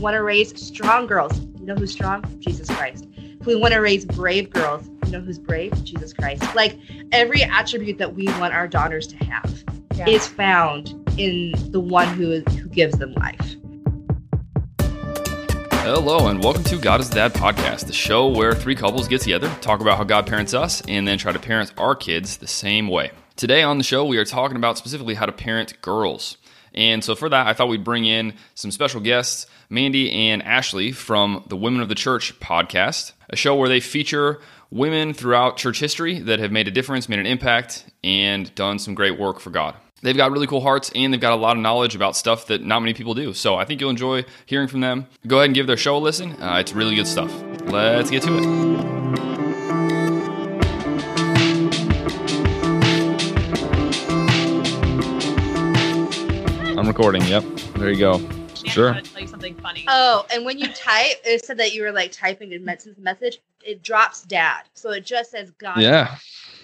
want to raise strong girls, you know who's strong? Jesus Christ. If we want to raise brave girls, you know who's brave? Jesus Christ. Like every attribute that we want our daughters to have yeah. is found in the one who who gives them life. Hello, and welcome to God is Dad podcast, the show where three couples get together, talk about how God parents us, and then try to parent our kids the same way. Today on the show, we are talking about specifically how to parent girls. And so for that, I thought we'd bring in some special guests, Mandy and Ashley from the Women of the Church podcast, a show where they feature women throughout church history that have made a difference, made an impact, and done some great work for God. They've got really cool hearts and they've got a lot of knowledge about stuff that not many people do. So I think you'll enjoy hearing from them. Go ahead and give their show a listen. Uh, it's really good stuff. Let's get to it. Recording. Yep. There you go. sure. tell you something funny. Oh, and when you type, it said that you were like typing and sent the message. It drops dad, so it just says God. Yeah.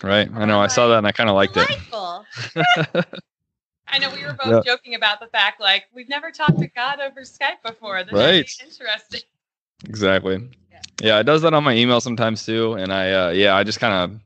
Right. I know. I saw that and I kind of liked Delightful. it. I know we were both yep. joking about the fact like we've never talked to God over Skype before. This right. interesting. Exactly. Yeah. yeah, it does that on my email sometimes too, and I uh, yeah I just kind of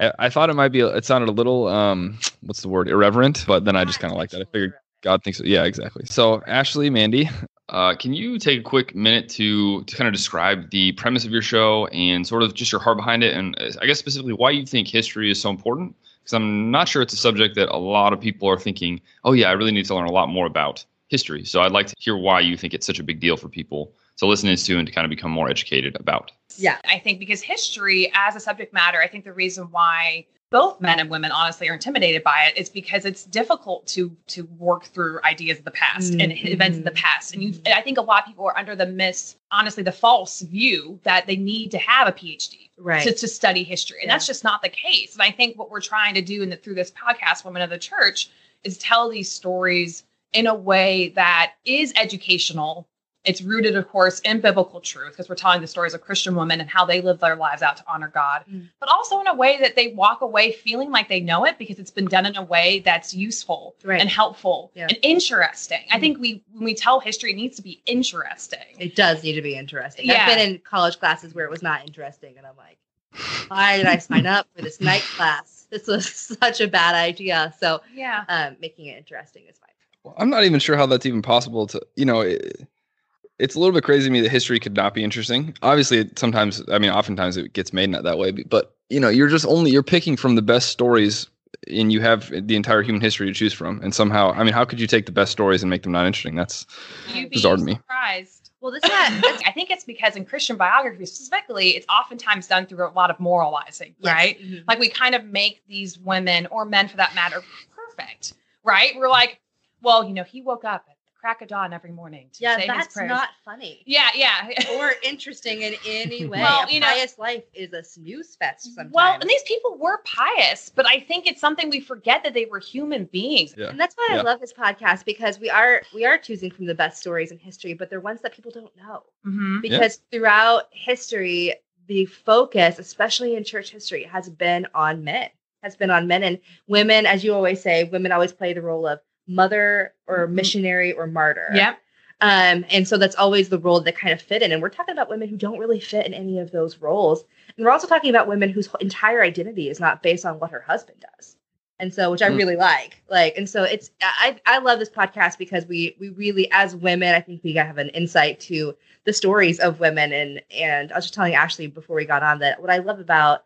I, I, thought it might be it sounded a little um what's the word irreverent, but then I just kind of like that. I figured God thinks. Yeah, exactly. So, Ashley, Mandy, uh, can you take a quick minute to to kind of describe the premise of your show and sort of just your heart behind it, and uh, I guess specifically why you think history is so important? Because I'm not sure it's a subject that a lot of people are thinking, oh yeah, I really need to learn a lot more about history. So I'd like to hear why you think it's such a big deal for people to listen to and to kind of become more educated about. Yeah, I think because history as a subject matter, I think the reason why both men and women honestly are intimidated by it it is because it's difficult to to work through ideas of the past mm-hmm. and events of the past and you i think a lot of people are under the mis honestly the false view that they need to have a phd right. to, to study history and yeah. that's just not the case and i think what we're trying to do in the, through this podcast women of the church is tell these stories in a way that is educational it's rooted, of course, in biblical truth because we're telling the stories of Christian women and how they live their lives out to honor God, mm. but also in a way that they walk away feeling like they know it because it's been done in a way that's useful right. and helpful yeah. and interesting. Mm. I think we when we tell history, it needs to be interesting. It does need to be interesting. Yeah. I've been in college classes where it was not interesting, and I'm like, why did I sign up for this night class? This was such a bad idea. So yeah, um, making it interesting is fine. Well, I'm not even sure how that's even possible to, you know. It, it's a little bit crazy to me that history could not be interesting. Obviously, sometimes I mean, oftentimes it gets made not that way, but you know, you're just only you're picking from the best stories, and you have the entire human history to choose from. And somehow, I mean, how could you take the best stories and make them not interesting? That's You'd bizarre to me. Surprised. Well, this is I think it's because in Christian biography specifically, it's oftentimes done through a lot of moralizing, yes. right? Mm-hmm. Like we kind of make these women or men for that matter perfect, right? We're like, well, you know, he woke up crack of dawn every morning to yeah, say that's his prayers. not funny. Yeah, yeah. or interesting in any way. Well, a you pious know, life is a snooze fest sometimes. Well, and these people were pious, but I think it's something we forget that they were human beings. Yeah. And that's why yeah. I love this podcast because we are we are choosing from the best stories in history, but they're ones that people don't know. Mm-hmm. Because yeah. throughout history, the focus, especially in church history, has been on men. Has been on men and women, as you always say, women always play the role of mother or mm-hmm. missionary or martyr. Yeah. Um, and so that's always the role that kind of fit in. And we're talking about women who don't really fit in any of those roles. And we're also talking about women whose entire identity is not based on what her husband does. And so, which I mm. really like, like, and so it's, I, I love this podcast because we, we really, as women, I think we have an insight to the stories of women. And, and I was just telling Ashley before we got on that what I love about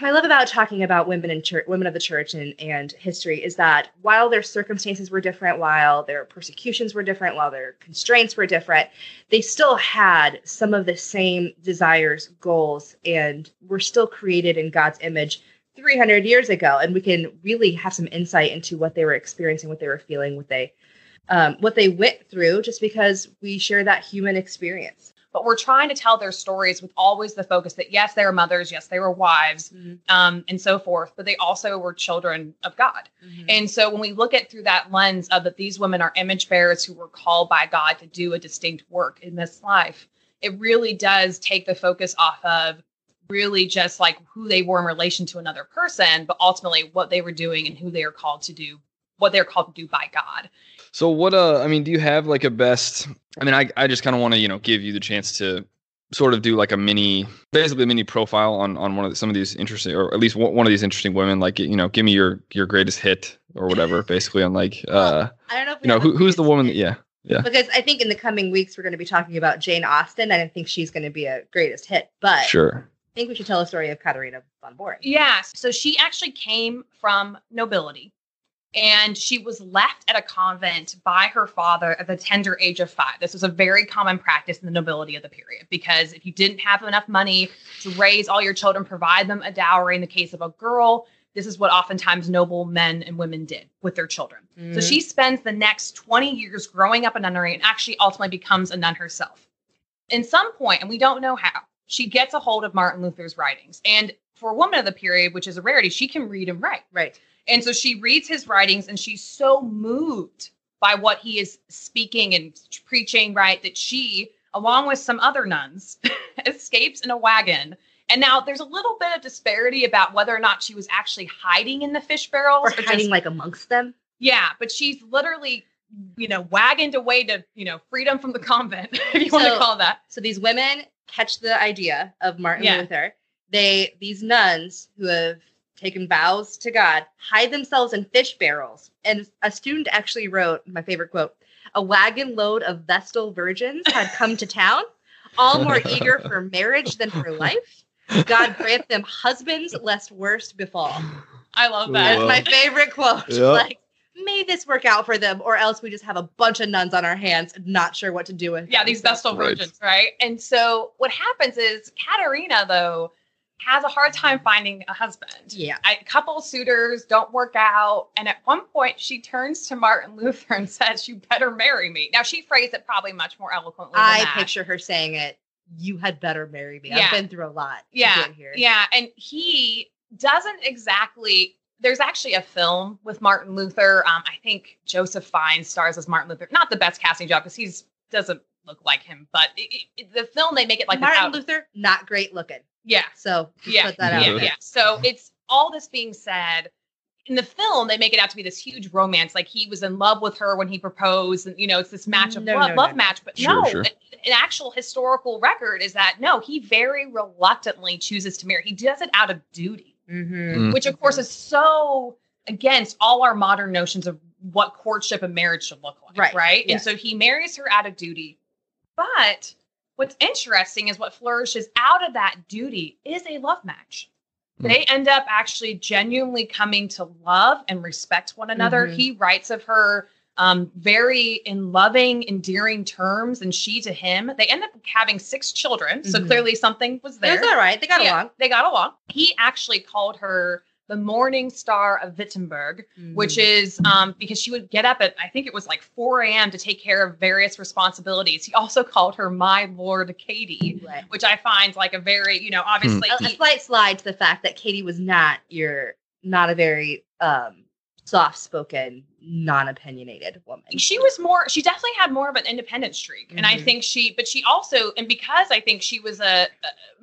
I love about talking about women in church, women of the church and, and history is that while their circumstances were different, while their persecutions were different, while their constraints were different, they still had some of the same desires, goals, and were still created in God's image 300 years ago. And we can really have some insight into what they were experiencing, what they were feeling, what they um, what they went through, just because we share that human experience but we're trying to tell their stories with always the focus that yes, they were mothers, yes, they were wives, mm-hmm. um, and so forth, but they also were children of God. Mm-hmm. And so when we look at through that lens of that these women are image bearers who were called by God to do a distinct work in this life, it really does take the focus off of really just like who they were in relation to another person, but ultimately what they were doing and who they are called to do, what they're called to do by God. So what uh I mean, do you have like a best I mean I I just kind of want to, you know, give you the chance to sort of do like a mini basically a mini profile on on one of the, some of these interesting or at least one, one of these interesting women like you know, give me your your greatest hit or whatever basically on like uh I don't know if you know, who, who's the woman hit. that, yeah. Because I think in the coming weeks we're going to be talking about Jane Austen, and I think she's going to be a greatest hit. But Sure. I think we should tell a story of Katerina von Bora. Yeah. So she actually came from nobility and she was left at a convent by her father at the tender age of five. This was a very common practice in the nobility of the period because if you didn't have enough money to raise all your children, provide them a dowry in the case of a girl, this is what oftentimes noble men and women did with their children. So Mhm. she spends the next 20 years growing up a nunnery and actually ultimately becomes a nun herself. In some point, and we don't know how, she gets a hold of Martin Luther's writings. And for a woman of the period, which is a rarity, she can read and write. right. And so she reads his writings and she's so moved by what he is speaking and preaching, right, that she, along with some other nuns, escapes in a wagon. And now there's a little bit of disparity about whether or not she was actually hiding in the fish barrels Or just- hiding like amongst them. yeah, but she's literally, you know, wagoned away to, you know, freedom from the convent, if you want to So- call that. So these women catch the idea of Martin Yeah. Luther. They these nuns who have taken vows to God hide themselves in fish barrels. And a student actually wrote my favorite quote: "A wagon load of Vestal virgins had come to town, all more eager for marriage than for life. God grant them husbands lest worst befall." I love that. Wow. my favorite quote. Yep. Like, may this work out for them, or else we just have a bunch of nuns on our hands, not sure what to do with. Yeah, them. these So- Vestal Right. virgins, right? And so what happens is Katerina, though, has a hard time finding a husband. Yeah. A couple suitors don't work out. And at one point, she turns to Martin Luther and says, You better marry me. Now, she phrased it probably much more eloquently. Than I that. picture her saying it. You had better marry me. Yeah. I've been through a lot. Yeah, here. Yeah, and he doesn't exactly. There's actually a film with Martin Luther. Um, I think Joseph Fiennes stars as Martin Luther. Not the best casting job because he's doesn't look like him, but it, it, the film they make it like Martin without- Luther, not great looking. Yeah, So yeah, put that out yeah, yeah. So it's all this being said. In the film, they make it out to be this huge romance. Like he was in love with her when he proposed, and you know, it's this match of No, love, no, love no, no. match. But Sure, no, sure. an actual historical record is that no, he very reluctantly chooses to marry. He does it out of duty Mm-hmm. Mm. which of course is so against all our modern notions of what courtship and marriage should look like. Right, Right. And so he marries her out of duty. But what's interesting is what flourishes out of that duty is a love match. Hmm. They end up actually genuinely coming to love and respect one another. Mhm. He writes of her um, very in loving, endearing terms, and she to him. They end up having six children. So Mhm. clearly something was there. That's all right. They got Yeah, along. They got along. He actually called her the Morning Star of Wittenberg, which Mm. is um, because she would get up at I think it was like 4 a.m. to take care of various responsibilities. He also called her My Lord Katie, Right. which I find like a very you know obviously A, a slight slide to the fact that Katie was not your, not a very um, soft-spoken, non-opinionated woman. she was more she definitely had more of an independent streak and i Mhm. think she but she also and because i think she was a, a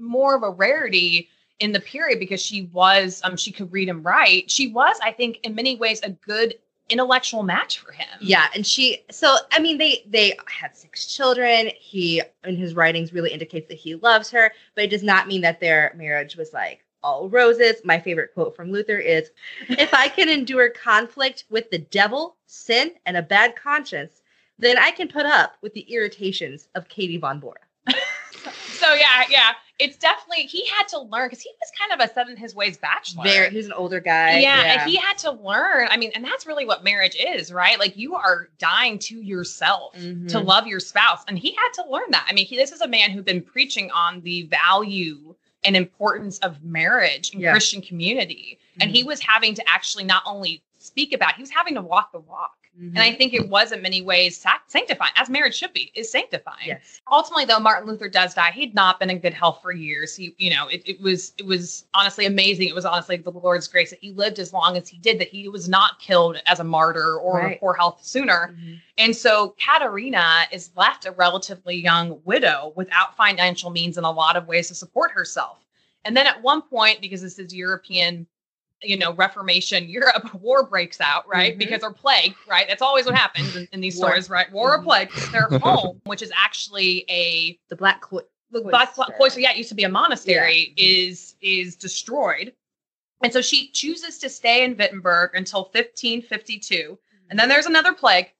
more of a rarity in the period because she was um she could read and write she was i think in many ways a good intellectual match for him Yeah, and she so I mean they they had six children. He in his writings really indicates that he loves her, but it does not mean that their marriage was like all roses. My favorite quote from Luther is if I can endure conflict with the devil, sin, and a bad conscience, then I can put up with the irritations of Katie von Bora. So yeah yeah it's definitely he had to learn because he was kind of a set in his ways bachelor Very he's an older guy. yeah, and he had to learn. I mean, and that's really what marriage is, right? Like you are dying to yourself to Mhm. love your spouse, and he had to learn that. I mean, he, this is a man who'd been preaching on the value and importance of marriage and Yeah. Christian community, and he was having to actually not only speak about, he was having to walk the walk. Mhm. And I think it was in many ways sac- sanctifying, as marriage should be, is sanctifying yes. ultimately though martin luther does die he'd not been in good health for years he you know it, it was it was honestly amazing it was honestly the lord's grace that he lived as long as he did that he was not killed as a martyr or Right. poor health sooner Mhm. and so katerina is left a relatively young widow without financial means in a lot of ways to support herself and then at one point because this is european you know, Reformation Europe, war breaks out, right? Mhm. Because they're right? That's always what happens in, in these War. stories, right? War or Mhm. plague. Their home, which is actually a The black clo- the Black Cloister. Cloister, yeah, it used to be a monastery, Yeah. is is destroyed. And so she chooses to stay in Wittenberg until 1552. And then there's another plague.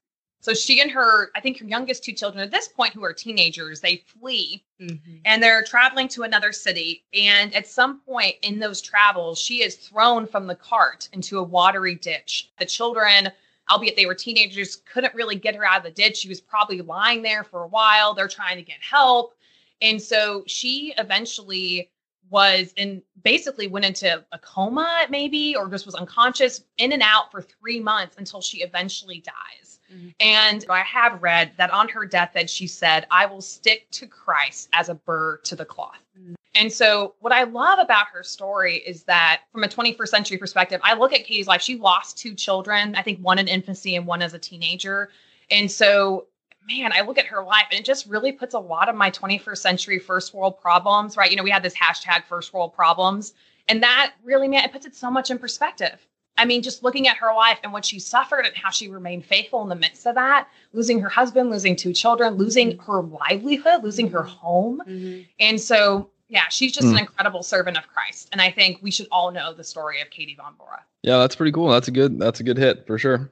So she and her, I think her youngest two children at this point, who are teenagers, they flee Mhm. and they're traveling to another city. And at some point in those travels, she is thrown from the cart into a watery ditch. The children, albeit they were teenagers, couldn't really get her out of the ditch. She was probably lying there for a while. They're trying to get help. And so she eventually was in basically went into a coma, maybe, or just was unconscious in and out for three months until she eventually dies. Mhm. And I have read that on her deathbed, she said, I will stick to Christ as a burr to the cloth. Mhm. And so, what I love about her story is that from a 21st century perspective, I look at Katie's life. She lost two children, I think one in infancy and one as a teenager. And so, man, I look at her life and it just really puts a lot of my 21st century first world problems, right? You know, we had this hashtag first world problems. And that really, man, it puts it so much in perspective. I mean, just looking at her life and what she suffered and how she remained faithful in the midst of that, losing her husband, losing two children, losing her livelihood, losing her home. Mhm. And so, yeah, she's just Mm. an incredible servant of Christ. And I think we should all know the story of Katie Von Bora. Yeah, that's pretty cool. That's a good that's a good hit for sure.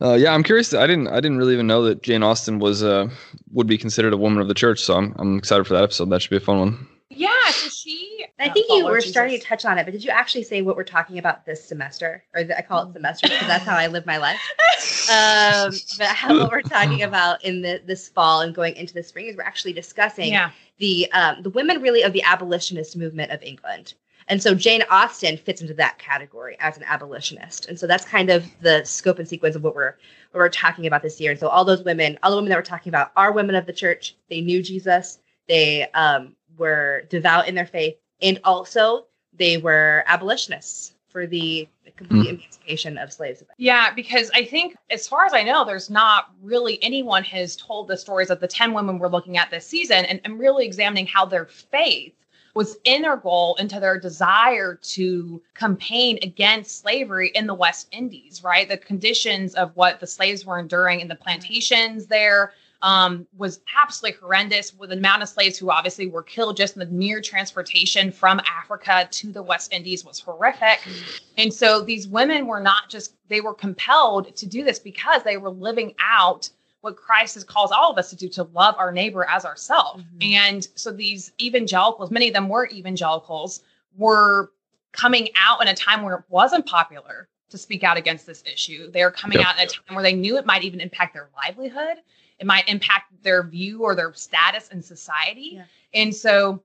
Uh, yeah, I'm curious. I didn't I didn't really even know that Jane Austen was uh would be considered a woman of the church. So I'm I'm excited for that episode. That should be a fun one. Yeah, so she. I think you were Jesus. starting to touch on it, but did you actually say what we're talking about this semester? Or I call it semester because that's how I live my life. Um, but how, what we're talking about in the, this fall and going into the spring is we're actually discussing Yeah. the um, the women really of the abolitionist movement of England. And so Jane Austen fits into that category as an abolitionist. And so that's kind of the scope and sequence of what we're what we're talking about this year. And so all those women, all the women that we're talking about are women of the church. They knew Jesus. They um, were devout in their faith, and also they were abolitionists for the complete hmm. emancipation of slaves. Yeah, because I think, as far as I know, there's not really anyone has told the stories of the 10 women we're looking at this season and, and really examining how their faith was integral into their desire to campaign against slavery in the West Indies, right? The conditions of what the slaves were enduring in the plantations there um, was absolutely horrendous with the amount of slaves who obviously were killed just in the mere transportation from Africa to the West Indies was horrific. And so these women were not just, they were compelled to do this because they were living out what Christ has calls all of us to do to love our neighbor as ourselves. Mhm. And so these evangelicals, many of them were evangelicals, were coming out in a time where it wasn't popular to speak out against this issue. They are coming Yep. out in a time where they knew it might even impact their livelihood, it might impact their view or their status in society. Yeah. And so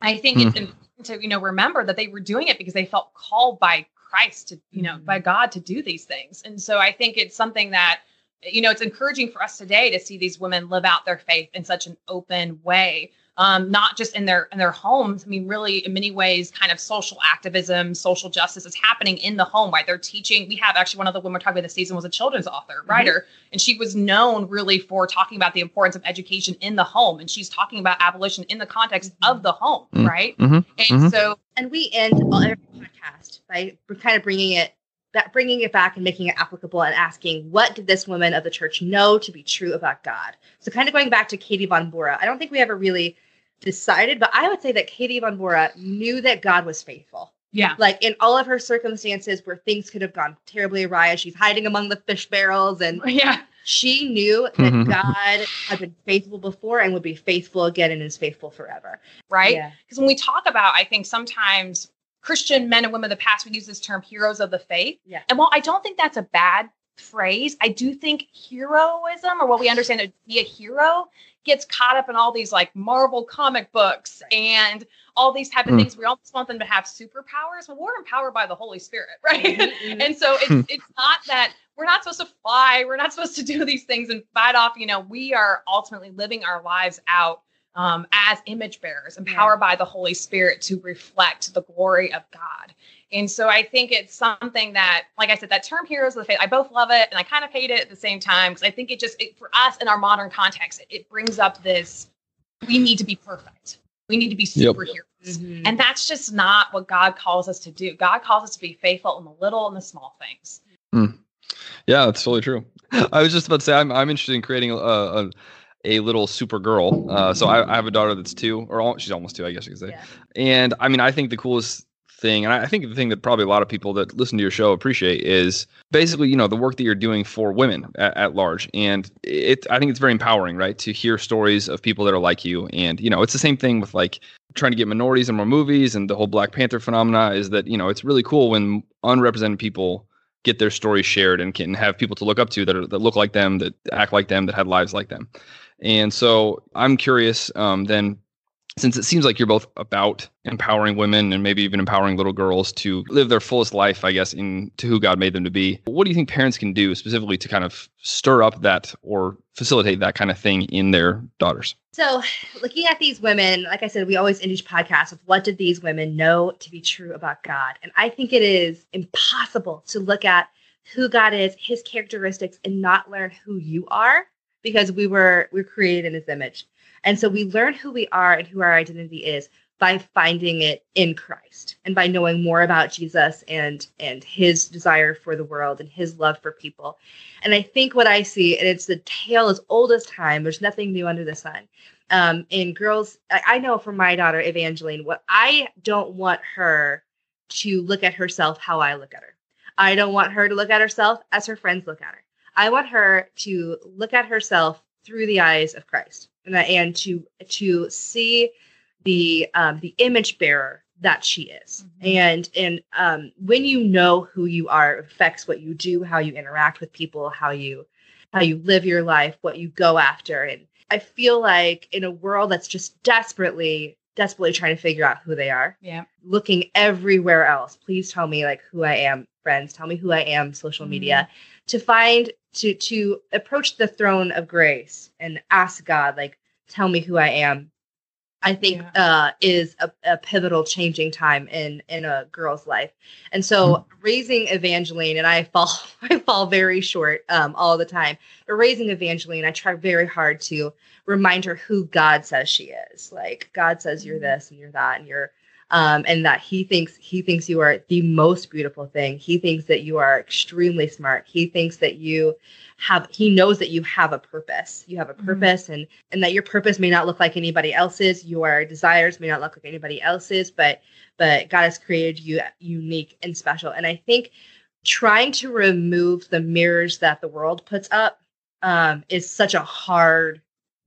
I think Hmm. it's important to, you know, remember that they were doing it because they felt called by Christ to, you know, Mhm. by God to do these things. And so I think it's something that, you know, it's encouraging for us today to see these women live out their faith in such an open way. Um, not just in their in their homes. I mean, really, in many ways, kind of social activism, social justice is happening in the home, right? They're teaching. We have actually one of the women we're talking about this season was a children's author, writer, and she was known really for talking about the importance of education in the home, and she's talking about abolition in the context of the home, Mm. right? Mhm. And Mhm. so And we end all every podcast by kind of bringing it back, bringing it back and making it applicable and asking, what did this woman of the church know to be true about God? So, kind of going back to Katie von Bora, I don't think we ever really decided, but I would say that Katie von Bora knew that God was faithful. yeah, Like in all of her circumstances where things could have gone terribly awry, as she's hiding among the fish barrels, and yeah, she knew that God had been faithful before and would be faithful again and is faithful forever. right. Yeah. Because when we talk about, I think sometimes Christian men and women of the past, we use this term heroes of the faith. Yeah. And while I don't think that's a bad phrase, I do think heroism or what we understand to be a hero gets caught up in all these like Marvel comic books Right. and all these type of Mm. things. We almost want them to have superpowers, but we're empowered by the Holy Spirit, right? Mhm, mhm. And so Hmm. it's it's not that we're not supposed to fly, we're not supposed to do these things and fight off. You know, we are ultimately living our lives out um, as image bearers, empowered by the Holy Spirit to reflect the glory of God. And so I think it's something that, like I said, that term heroes of the faith, I both love it and I kind of hate it at the same time because I think it just, it, for us in our modern context, it, it brings up this we need to be perfect. We need to be Yep. superheroes. Mhm. And that's just not what God calls us to do. God calls us to be faithful in the little and the small things. Yeah, that's totally true. I was just about to say I'm I'm interested in creating a a, a little super girl. Uh, so I, I have a daughter that's two, or al- she's almost two, I guess you could say. Yeah. And I mean, I think the coolest thing, and I I think the thing that probably a lot of people that listen to your show appreciate is basically, you know, the work that you're doing for women at, at large. And it, I think it's very empowering, right, to hear stories of people that are like you. And you know, it's the same thing with like trying to get minorities in more movies and the whole Black Panther phenomena. Is that you know, it's really cool when unrepresented people get their stories shared and can have people to look up to that are, that look like them, that act like them, that had lives like them. And so I'm curious um, then, since it seems like you're both about empowering women and maybe even empowering little girls to live their fullest life, I guess, in to who God made them to be. What do you think parents can do specifically to kind of stir up that or facilitate that kind of thing in their daughters? So, looking at these women, like I said, we always end each podcast with what did these women know to be true about God? And I think it is impossible to look at who God is, his characteristics, and not learn who you are because we were we're created in his image. And so we learn who we are and who our identity is by finding it in Christ and by knowing more about Jesus and and his desire for the world and his love for people. And I think what I see, and it's the tale as old as time, there's nothing new under the sun. Um, in girls, I, I know from my daughter Evangeline, what I don't want her to look at herself how I look at her. I don't want her to look at herself as her friends look at her. I want her to look at herself through the eyes of Christ and, and to to see the um, the image bearer that she is. Mhm. And and um, when you know who you are, it affects what you do, how you interact with people, how you how you live your life, what you go after. And I feel like in a world that's just desperately desperately trying to figure out who they are, Yeah. looking everywhere else. Please tell me like who I am, friends. Tell me who I am, social media. To find to to approach the throne of grace and ask God, like, tell me who I am. I think uh, is a, a pivotal changing time in in a girl's life, and so raising Evangeline and I fall I fall very short um, all the time. But raising Evangeline, I try very hard to remind her who God says she is. Like God says you're this and you're that and you're um, and that he thinks he thinks you are the most beautiful thing. He thinks that you are extremely smart. He thinks that you have he knows that you have a purpose. You have a Mhm. purpose and and that your purpose may not look like anybody else's. Your desires may not look like anybody else's, but but God has created you unique and special. And I think trying to remove the mirrors that the world puts up um, is such a hard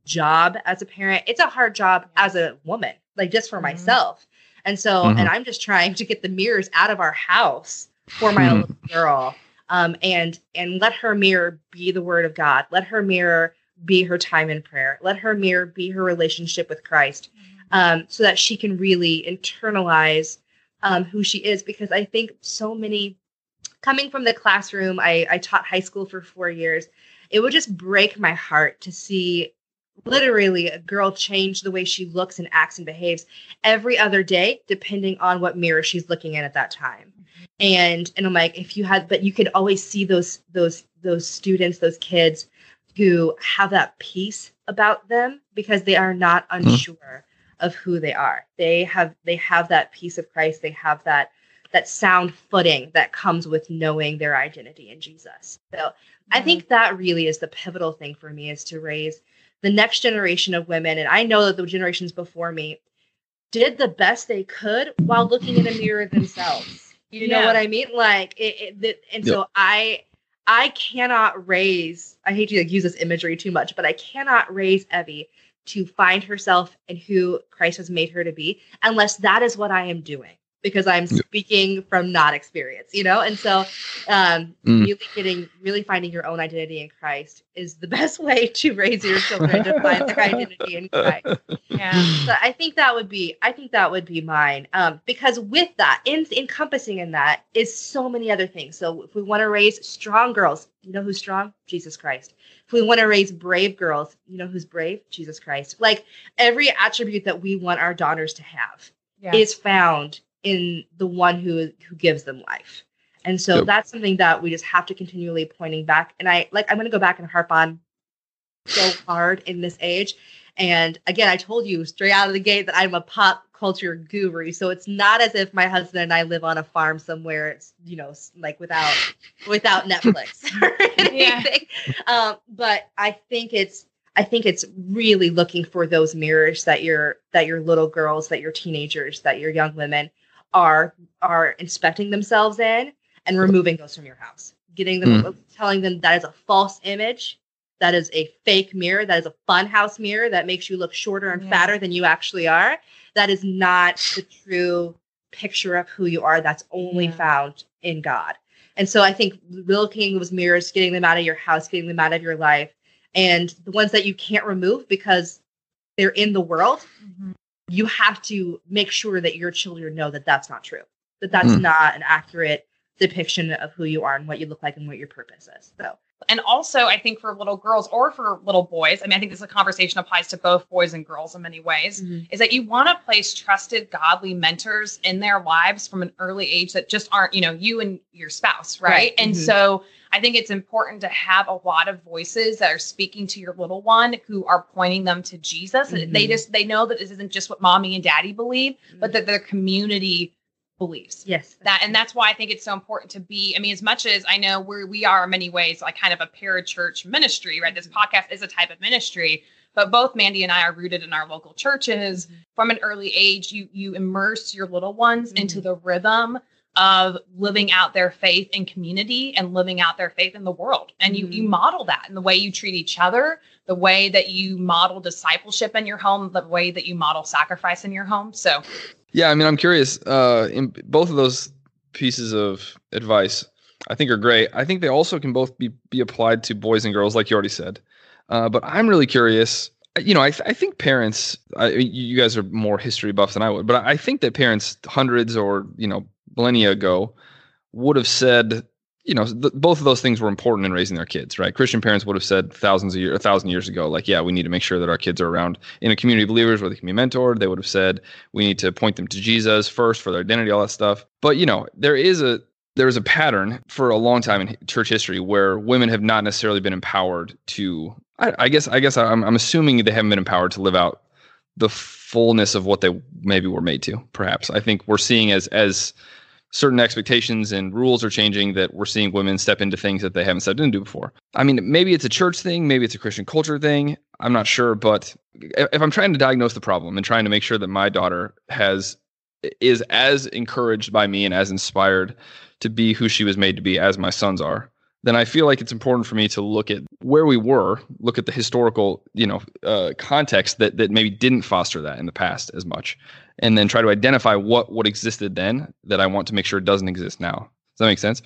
job as a parent. It's a hard job as a woman, like just for Mhm. myself. And so, Mhm. and I'm just trying to get the mirrors out of our house for my Mhm. little girl, um, and and let her mirror be the Word of God. Let her mirror be her time in prayer. Let her mirror be her relationship with Christ, um, so that she can really internalize um, who she is. Because I think so many coming from the classroom, I, I taught high school for four years. It would just break my heart to see literally a girl change the way she looks and acts and behaves every other day, depending on what mirror she's looking in at that time. Mm-hmm. And and I'm like, if you had, but you could always see those those those students, those kids who have that peace about them because they are not mm-hmm. unsure of who they are. They have they have that peace of Christ. They have that that sound footing that comes with knowing their identity in Jesus. So I mm-hmm. think that really is the pivotal thing for me is to raise the next generation of women. And I know that the generations before me did the best they could while looking in a mirror themselves. You know what I mean? Like it, it the, and so I I cannot raise, I hate to like, use this imagery too much, but I cannot raise Evie to find herself and who Christ has made her to be unless that is what I am doing because I'm Yep. speaking from not experience, you know? And so um Mm. really getting really finding your own identity in Christ is the best way to raise your children to find their identity in Christ. Yeah. So I think that would be I think that would be mine. Um, because with that, in encompassing in that is so many other things. So if we want to raise strong girls, you know who's strong? Jesus Christ. If we want to raise brave girls, you know who's brave? Jesus Christ. Like every attribute that we want our daughters to have Yeah. is found in the one who who gives them life. And so Yep. that's something that we just have to continually pointing back. And I like I'm going to go back and harp on so hard in this age And again, I told you straight out of the gate that I'm a pop culture guru. So it's not as if my husband and I live on a farm somewhere. It's you know like without without Netflix or anything. Yeah. Um, but I think it's I think it's really looking for those mirrors that your that your little girls, that your teenagers, that your young women are are inspecting themselves in and removing those from your house. Getting them mm. telling them that is a false image that is a fake mirror, that is a funhouse mirror that makes you look shorter and yeah. fatter than you actually are. That is not the true picture of who you are. That's only yeah. found in God. And so I think looking those mirrors, getting them out of your house, getting them out of your life, and the ones that you can't remove because they're in the world, mm-hmm. You have to make sure that your children know that that's not true, that that's mm. not an accurate depiction of who you are and what you look like and what your purpose is. So and also, I think for little girls or for little boys, I mean, I think this conversation applies to both boys and girls in many ways, mm-hmm. is that you want to place trusted, godly mentors in their lives from an early age that just aren't, you know, you and your spouse, right? right. And mm-hmm. so I think it's important to have a lot of voices that are speaking to your little one who are pointing them to Jesus. Mm-hmm. They just, they know that this isn't just what mommy and daddy believe, but that their community beliefs. Yes. That and that's why I think it's so important to be. I mean, as much as I know we we are in many ways like kind of a parachurch ministry, right? This podcast is a type of ministry, but both Mandy and I are rooted in our local churches. Mm-hmm. From an early age, you you immerse your little ones mm-hmm. into the rhythm of living out their faith in community and living out their faith in the world. And you mm-hmm. you model that in the way you treat each other, the way that you model discipleship in your home, the way that you model sacrifice in your home. So yeah, I mean, I'm curious. Uh, in both of those pieces of advice, I think are great. I think they also can both be be applied to boys and girls, like you already said. Uh, but I'm really curious. You know, I, th- I think parents. I, you guys are more history buffs than I would, but I think that parents hundreds or you know millennia ago would have said you know, th- both of those things were important in raising their kids, right? Christian parents would have said thousands of years, a thousand years ago, like, yeah, we need to make sure that our kids are around in a community of believers where they can be mentored. They would have said we need to point them to Jesus first for their identity, all that stuff. But you know, there is a there is a pattern for a long time in church history where women have not necessarily been empowered to. I, I guess I guess I'm, I'm assuming they haven't been empowered to live out the fullness of what they maybe were made to. Perhaps I think we're seeing as as certain expectations and rules are changing that we're seeing women step into things that they haven't stepped into before. I mean, maybe it's a church thing, maybe it's a Christian culture thing. I'm not sure, but if I'm trying to diagnose the problem and trying to make sure that my daughter has is as encouraged by me and as inspired to be who she was made to be as my sons are, then I feel like it's important for me to look at where we were, look at the historical, you know, uh, context that that maybe didn't foster that in the past as much, and then try to identify what what existed then that I want to make sure it doesn't exist now. Does that make sense?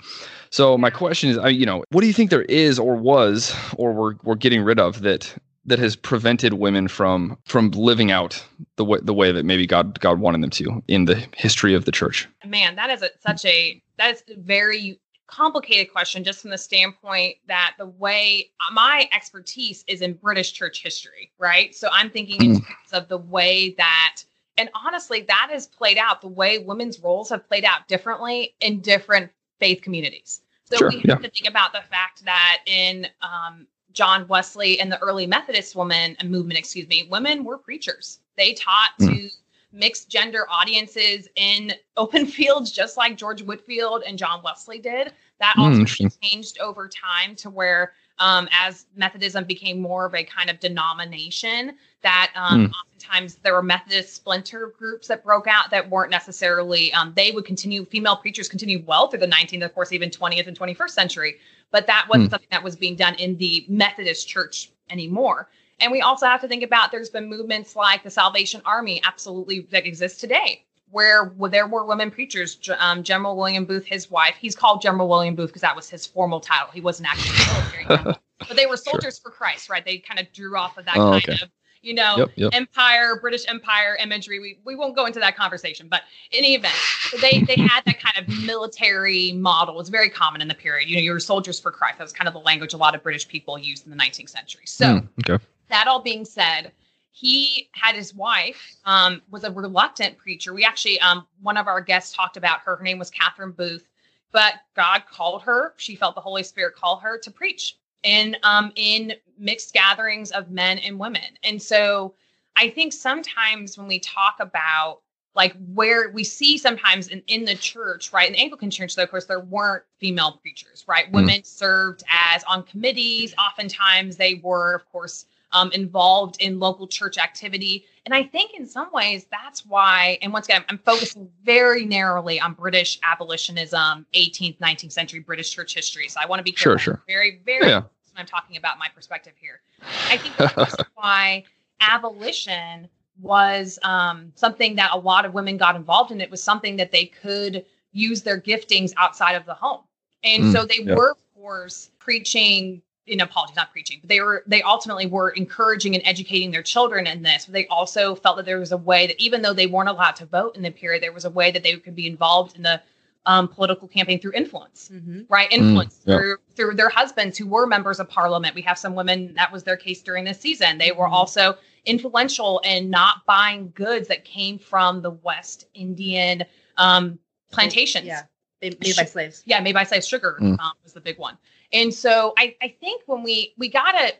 So my question is, I, you know, what do you think there is or was or we're we're getting rid of that that has prevented women from from living out the way the way that maybe God God wanted them to in the history of the church? Man, that is a, such a that is very complicated question just from the standpoint that the way my expertise is in British church history, right? So I'm thinking in mm. terms of the way that and honestly, that has played out the way women's roles have played out differently in different faith communities. So sure, we have yeah. to think about the fact that in um, John Wesley and the early Methodist woman and movement, excuse me, women were preachers. They taught mm. to mixed gender audiences in open fields, just like George Whitefield and John Wesley did. That mm, also changed over time to where um, as Methodism became more of a kind of denomination, that um, mm. oftentimes there were Methodist splinter groups that broke out that weren't necessarily, um, they would continue, female preachers continued well through the 19th, of course, even 20th and 21st century. But that wasn't mm. something that was being done in the Methodist church anymore. And we also have to think about there's been movements like the Salvation Army, absolutely, that exists today, where there were women preachers. Um, General William Booth, his wife, he's called General William Booth because that was his formal title. He wasn't actually military, but they were soldiers sure. for Christ, right? They kind of drew off of that oh, kind okay. of you know, yep, yep. empire, British Empire imagery. We we won't go into that conversation, but in any event, they they had that kind of military model. It was very common in the period. You know, you were soldiers for Christ. That was kind of the language a lot of British people used in the 19th century. So mm, okay. that all being said, he had his wife um, was a reluctant preacher. We actually um, one of our guests talked about her. Her name was Catherine Booth, but God called her. She felt the Holy Spirit call her to preach in um, in mixed gatherings of men and women. And so I think sometimes when we talk about like where we see sometimes in, in the church, right? In the Anglican church, though, of course, there weren't female preachers, right? Mm. Women served as on committees. Oftentimes they were, of course, um, involved in local church activity. And I think in some ways that's why, and once again, I'm focusing very narrowly on British abolitionism, 18th, 19th century British church history. So I want to be careful. Sure, sure. Very, very, yeah. I'm talking about my perspective here. I think that's why abolition was um, something that a lot of women got involved in. It was something that they could use their giftings outside of the home. And mm, so they yeah. were, of course, preaching in apologies, not preaching, but they were they ultimately were encouraging and educating their children in this. But they also felt that there was a way that even though they weren't allowed to vote in the period, there was a way that they could be involved in the um, political campaign through influence, mm-hmm. right? Influence mm, yeah. through through their husbands who were members of parliament. We have some women that was their case during this season. They were mm-hmm. also influential in not buying goods that came from the West Indian um, plantations. Yeah, made, made by slaves. Yeah, made by slaves. Sugar mm. um, was the big one. And so I, I think when we we gotta,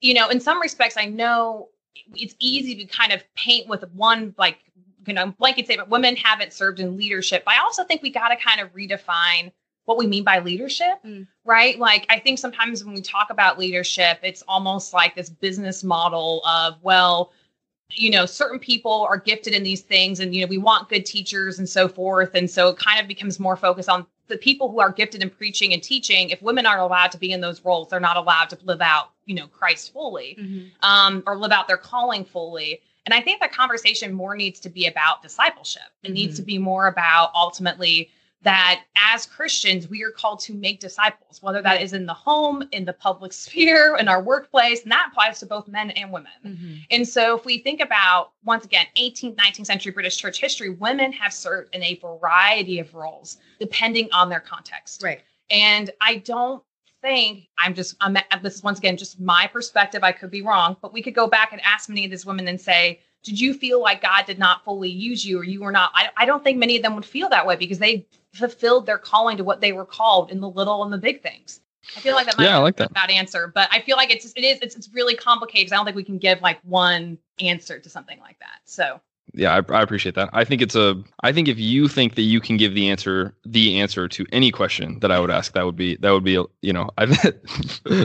you know, in some respects, I know it's easy to kind of paint with one like you know blanket statement women haven't served in leadership but i also think we got to kind of redefine what we mean by leadership mm. right like i think sometimes when we talk about leadership it's almost like this business model of well you know certain people are gifted in these things and you know we want good teachers and so forth and so it kind of becomes more focused on the people who are gifted in preaching and teaching if women aren't allowed to be in those roles they're not allowed to live out you know christ fully mm-hmm. um, or live out their calling fully and i think that conversation more needs to be about discipleship it mm-hmm. needs to be more about ultimately that as Christians, we are called to make disciples, whether that is in the home, in the public sphere, in our workplace, and that applies to both men and women. Mm-hmm. And so, if we think about, once again, 18th, 19th century British church history, women have served in a variety of roles depending on their context. Right. And I don't think I'm just, I'm, this is once again just my perspective. I could be wrong, but we could go back and ask many of these women and say, did you feel like God did not fully use you or you were not? I, I don't think many of them would feel that way because they fulfilled their calling to what they were called in the little and the big things. I feel like that might yeah, I like that. bad answer, but I feel like it's it is it's, it's really complicated I don't think we can give like one answer to something like that. So yeah, I, I, appreciate that. I think it's a. I think if you think that you can give the answer, the answer to any question that I would ask, that would be that would be you know, I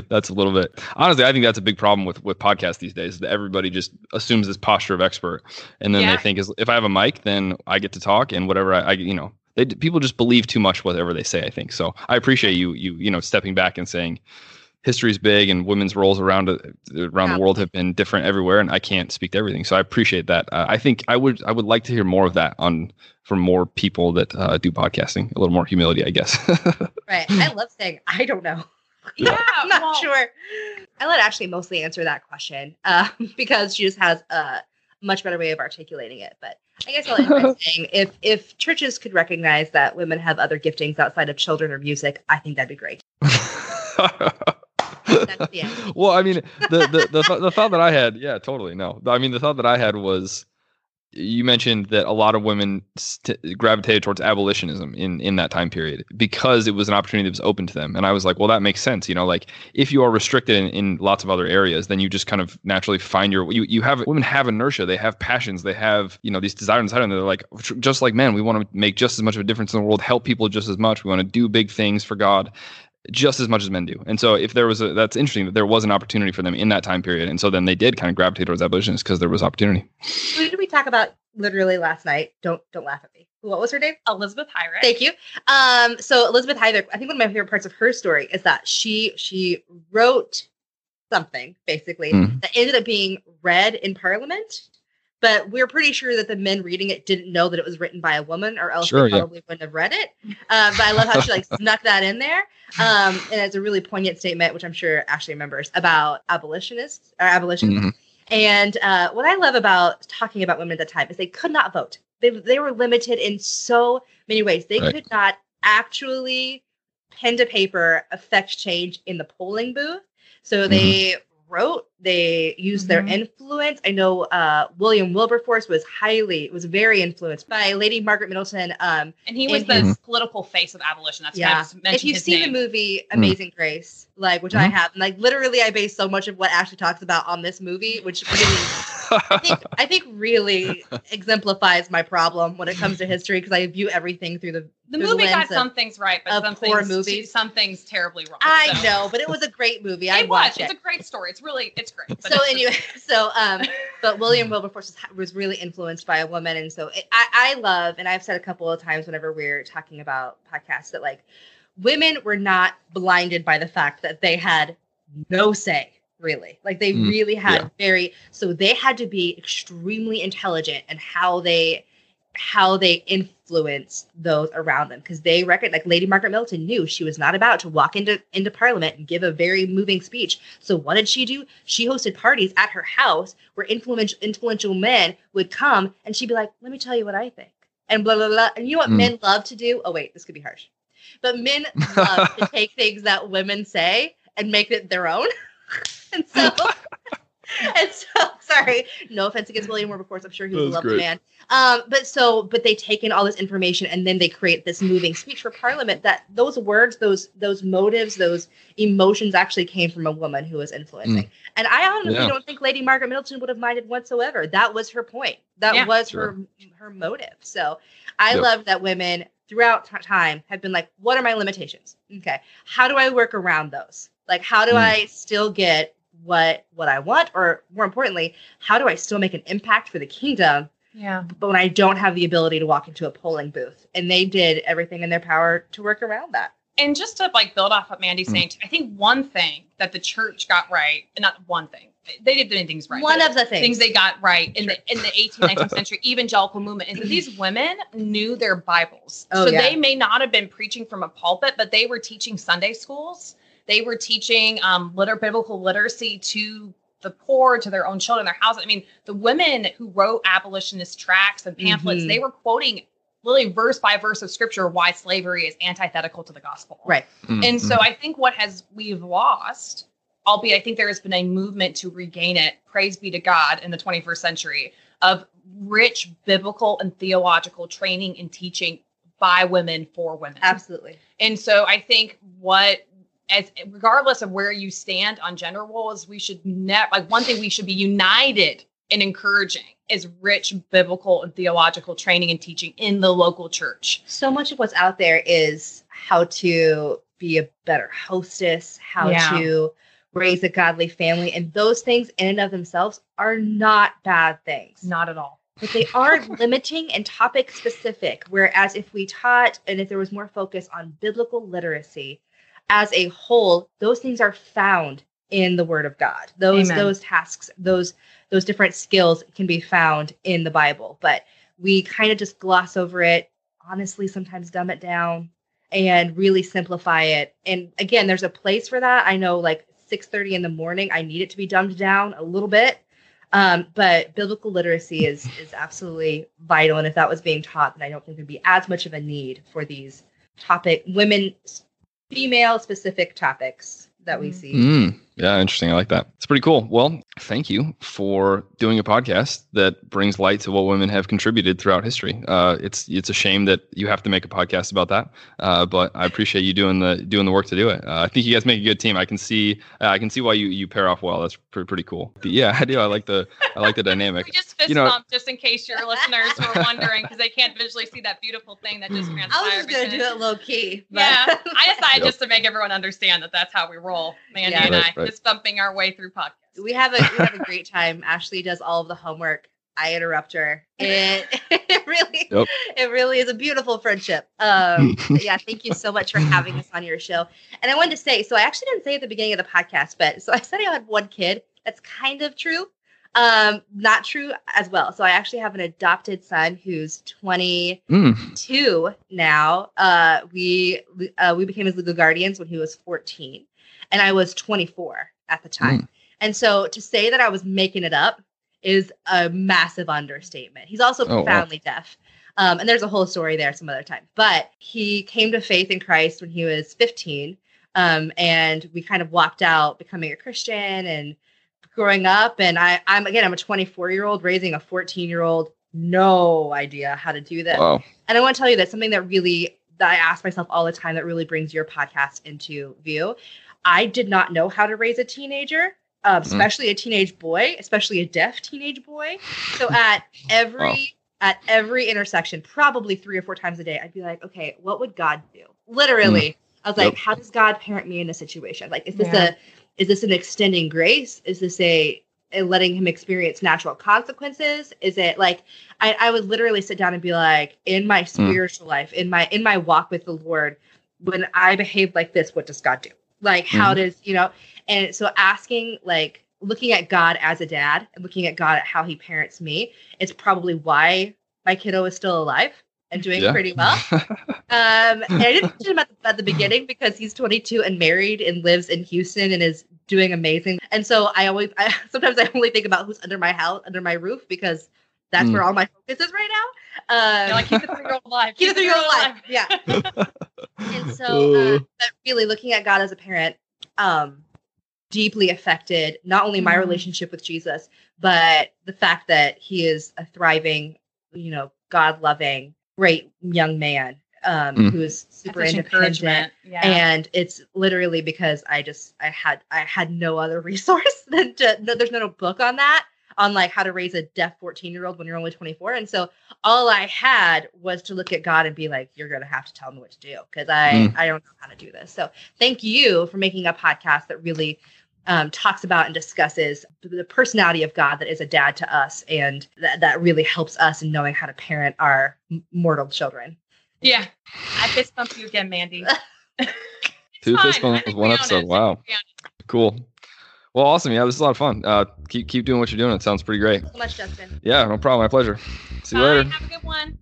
that's a little bit. Honestly, I think that's a big problem with with podcasts these days. That everybody just assumes this posture of expert, and then yeah. they think is if I have a mic, then I get to talk, and whatever I, I you know, they people just believe too much whatever they say. I think so. I appreciate you you you know stepping back and saying history is big and women's roles around around yeah. the world have been different everywhere and I can't speak to everything so I appreciate that. Uh, I think I would I would like to hear more of that on from more people that uh, do podcasting a little more humility I guess. Right. I love saying I don't know. Yeah I'm not well, sure. I let Ashley mostly answer that question uh, because she just has a much better way of articulating it but I guess I'll end by saying if if churches could recognize that women have other giftings outside of children or music I think that'd be great well, I mean, the the the, th- the thought that I had, yeah, totally. No, I mean, the thought that I had was you mentioned that a lot of women st- gravitated towards abolitionism in in that time period because it was an opportunity that was open to them. And i was like well that makes sense you know like if you are restricted in, in lots of other areas then you just kind of naturally find your you, you have women have inertia they have passions they have you know these desires inside them they're like just like men we want to make just as much of a difference in the world help people just as much we want to do big things for god just as much as men do. And so if there was a that's interesting that there was an opportunity for them in that time period. And so then they did kind of gravitate towards abolitionists because there was opportunity. Who did we talk about literally last night? Don't don't laugh at me. What was her name? Elizabeth Heyrick. Thank you. Um, so Elizabeth Heyrick, I think one of my favorite parts of her story is that she she wrote something basically mm. that ended up being read in Parliament but we're pretty sure that the men reading it didn't know that it was written by a woman or else sure, they probably yeah. wouldn't have read it. Uh, but i love how she like snuck that in there. Um, and it's a really poignant statement which i'm sure ashley remembers about abolitionists or abolition mm-hmm. and uh, what i love about talking about women at the time is they could not vote. They, they were limited in so many ways. They right. could not actually pen to paper affect change in the polling booth. So they mm-hmm wrote. They used Mhm. their influence. I know uh, William Wilberforce was highly was very influenced by Lady Margaret Middleton. Um, And he was in the his- political face of abolition. That's yeah, why I mentioned if you've his seen name. the movie Amazing Grace, like which I have, and like literally, I base so much of what Ashley talks about on this movie, which really I think I think really exemplifies my problem when it comes to history because I view everything through the the through movie got lens of- some things right, but of some poor things, movies. some things terribly wrong. I so. know, but it was a great movie. I watched It was. It's a great story. It's really, it's great. But So it's just- anyway, so um, but William Wilberforce was, was really influenced by a woman, and so it, I I love, and I've said a couple of times whenever we're talking about podcasts that like women were not blinded by the fact that they had no say really? Like they Mm, really had yeah. very so they had to be extremely intelligent in how they how they influenced those around them. Because they reckon like lady margaret middleton knew she was not about to walk into into parliament and give a very moving speech. So what did she do? She hosted parties at her house where influential influential men would come and she'd be like let me tell you what i think. And blah blah blah. And you know what Mm. men love to do? Oh wait this could be harsh. But men love to take things that women say and make it their own and so and so sorry no offense against william wilberforce i'm sure he was a lovely great. man um but so but they take in all this information and then they create this moving speech for parliament that those words those those motives those emotions actually came from a woman who was influencing and i honestly Yeah. don't think lady margaret middleton would have minded whatsoever that was her point that Yeah. was Sure. her her motive so i Yep. love that women throughout t- time have been like what are my limitations okay how do i work around those like how do Mm. i still get what what i want or more importantly how do i still make an impact for the kingdom yeah. but when i don't have the ability to walk into a polling booth and they did everything in their power to work around that And just to like build off what Mandy's Mm. saying, I think one thing that the church got right, and not one thing, they did many things right. one of the things, things they got right in the in the 18th, 19th century evangelical movement is that these women knew their Bibles. Oh, so yeah. they may not have been preaching from a pulpit, but they were teaching Sunday schools. They were teaching um, liter- biblical literacy to the poor, to their own children, their houses. I mean, the women who wrote abolitionist tracts and pamphlets, Mhm. they were quoting literally verse by verse of scripture why slavery is antithetical to the gospel. right Mm, And so. I think what has we've lost, albeit I think there has been a movement to regain it, praise be to God in the 21st century, of rich biblical and theological training and teaching by women for women. absolutely And so I think what as regardless of where you stand on gender roles, we should never like one thing we should be united in encouraging is rich biblical and theological training and teaching in the local church. so much of what's out there is how to be a better hostess, how Yeah. to raise a godly family. And those things in and of themselves are not bad things. Not at all. But they are limiting and topic specific. Whereas if we taught and if there was more focus on biblical literacy as a whole, those things are found in the word of God. Those Amen. those tasks, those those different skills can be found in the Bible. But we kind of just gloss over it, honestly, sometimes dumb it down and really simplify it. And again, there's a place for that. I know like 6:30 in the morning, I need it to be dumbed down a little bit. Um, but biblical literacy is is absolutely vital. And if that was being taught, then I don't think there'd be as much of a need for these topic women female specific topics that we Mhm. see. Mm, yeah, interesting. I like that. It's pretty cool. Well, thank you for doing a podcast that brings light to what women have contributed throughout history. Uh, it's it's a shame that you have to make a podcast about that, uh, but I appreciate you doing the doing the work to do it. Uh, I think you guys make a good team. I can see uh, I can see why you you pair off well. That's pretty, pretty cool. But yeah, I do. I like the I like the dynamic. We just fist You know- bump just in case your listeners were wondering because they can't visually see that beautiful thing that just transpired. I was just gonna do it low key. but- Yeah, I decided Yep. just to make everyone understand that that's how we roll, Mandy Yeah. and Right, I, right. just bumping our way through podcasts. We have a we have a great time. Ashley does all of the homework. I interrupt her. It, it really Yep. it really is a beautiful friendship. Um, yeah, thank you so much for having us on your show. And I wanted to say, so I actually didn't say at the beginning of the podcast, but so I said I had one kid. That's kind of true. Um, not true as well. So I actually have an adopted son who's 22 Mm, now. Uh, we uh, we became his legal guardians when he was 14, and I was 24 at the time. And so to say that I was making it up is a massive understatement. He's also Oh, wow. profoundly deaf. Um, and there's a whole story there some other time. But he came to faith in Christ when he was 15. Um, and we kind of walked out becoming a Christian and growing up, and I, I'm again, I'm a 24 year old raising a 14 year old. No idea how to do this. Wow. And I want to tell you that something that really that I ask myself all the time that really brings your podcast into view. I did not know how to raise a teenager, uh, especially mm. a teenage boy, especially a deaf teenage boy. So at every wow. at every intersection, probably three or four times a day, I'd be like, okay, what would God do? Literally, mm. I was like, yep. how does God parent me in a situation? Like, is this yeah. a is this an extending grace? Is this a letting him experience natural consequences is it like I, I would literally sit down and be like in my hmm. spiritual mm. life in my in my walk with the lord when i behave like this what does god do like how mm. does you know and so asking like looking at god as a dad and looking at god at how he parents me it's probably why my kiddo is still alive and doing yeah. pretty well. um, and I didn't mention him at the, at the beginning because he's 22 and married and lives in Houston and is doing amazing. And so I always, I, sometimes I only think about who's under my house, under my roof, because that's mm. where all my focus is right now. Um, like keep the three year old alive. Keep, keep the three year old alive. Yeah. and so, uh, but really looking at God as a parent, um, deeply affected not only my mm. relationship with Jesus, but the fact that he is a thriving, you know, God loving, great young man um, mm. who is super independent. Yeah. And it's literally because I just I had I had no other resource than to no, there's no book on that on like how to raise a deaf 14 year old when you're only 24. And so all I had was to look at God and be like, you're gonna have to tell me what to do because I mm. I don't know how to do this. So thank you for making a podcast that really um, talks about and discusses the personality of God that is a dad to us, and that, that really helps us in knowing how to parent our mortal children. Yeah, I fist bumped you again, Mandy. Two fist bumps, one episode. Wow, cool. Well, awesome. Yeah, this is a lot of fun. Uh, keep keep doing what you're doing. It sounds pretty great. So much, Justin. Yeah, no problem. My pleasure. See you later. Have a good one.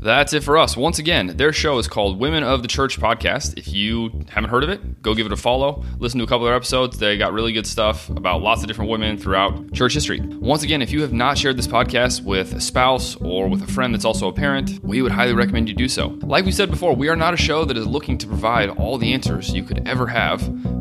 That's it for us. Once again, their show is called Women of the Church Podcast. If you haven't heard of it, go give it a follow. Listen to a couple of their episodes. They got really good stuff about lots of different women throughout church history. Once again, if you have not shared this podcast with a spouse or with a friend that's also a parent, we would highly recommend you do so. Like we said before, we are not a show that is looking to provide all the answers you could ever have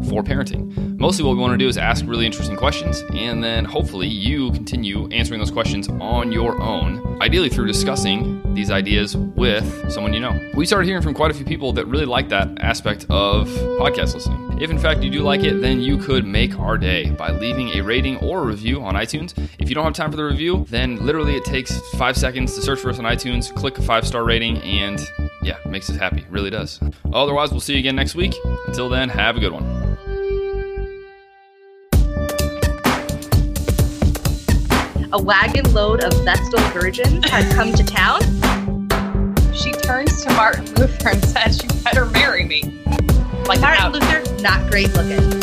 for parenting. Mostly what we want to do is ask really interesting questions, and then hopefully you continue answering those questions on your own, ideally through discussing these ideas with someone you know. We started hearing from quite a few people that really like that aspect of podcast listening. If in fact you do like it, then you could make our day by leaving a rating or a review on iTunes. If you don't have time for the review, then literally it takes five seconds to search for us on iTunes, click a five star rating, and yeah, makes us happy. Really does. Otherwise, we'll see you again next week. Until then, have a good one. A wagon load of Vestal virgins had come to town. She turns to Martin Luther and says, You better marry me. Like Martin Luther, not great looking.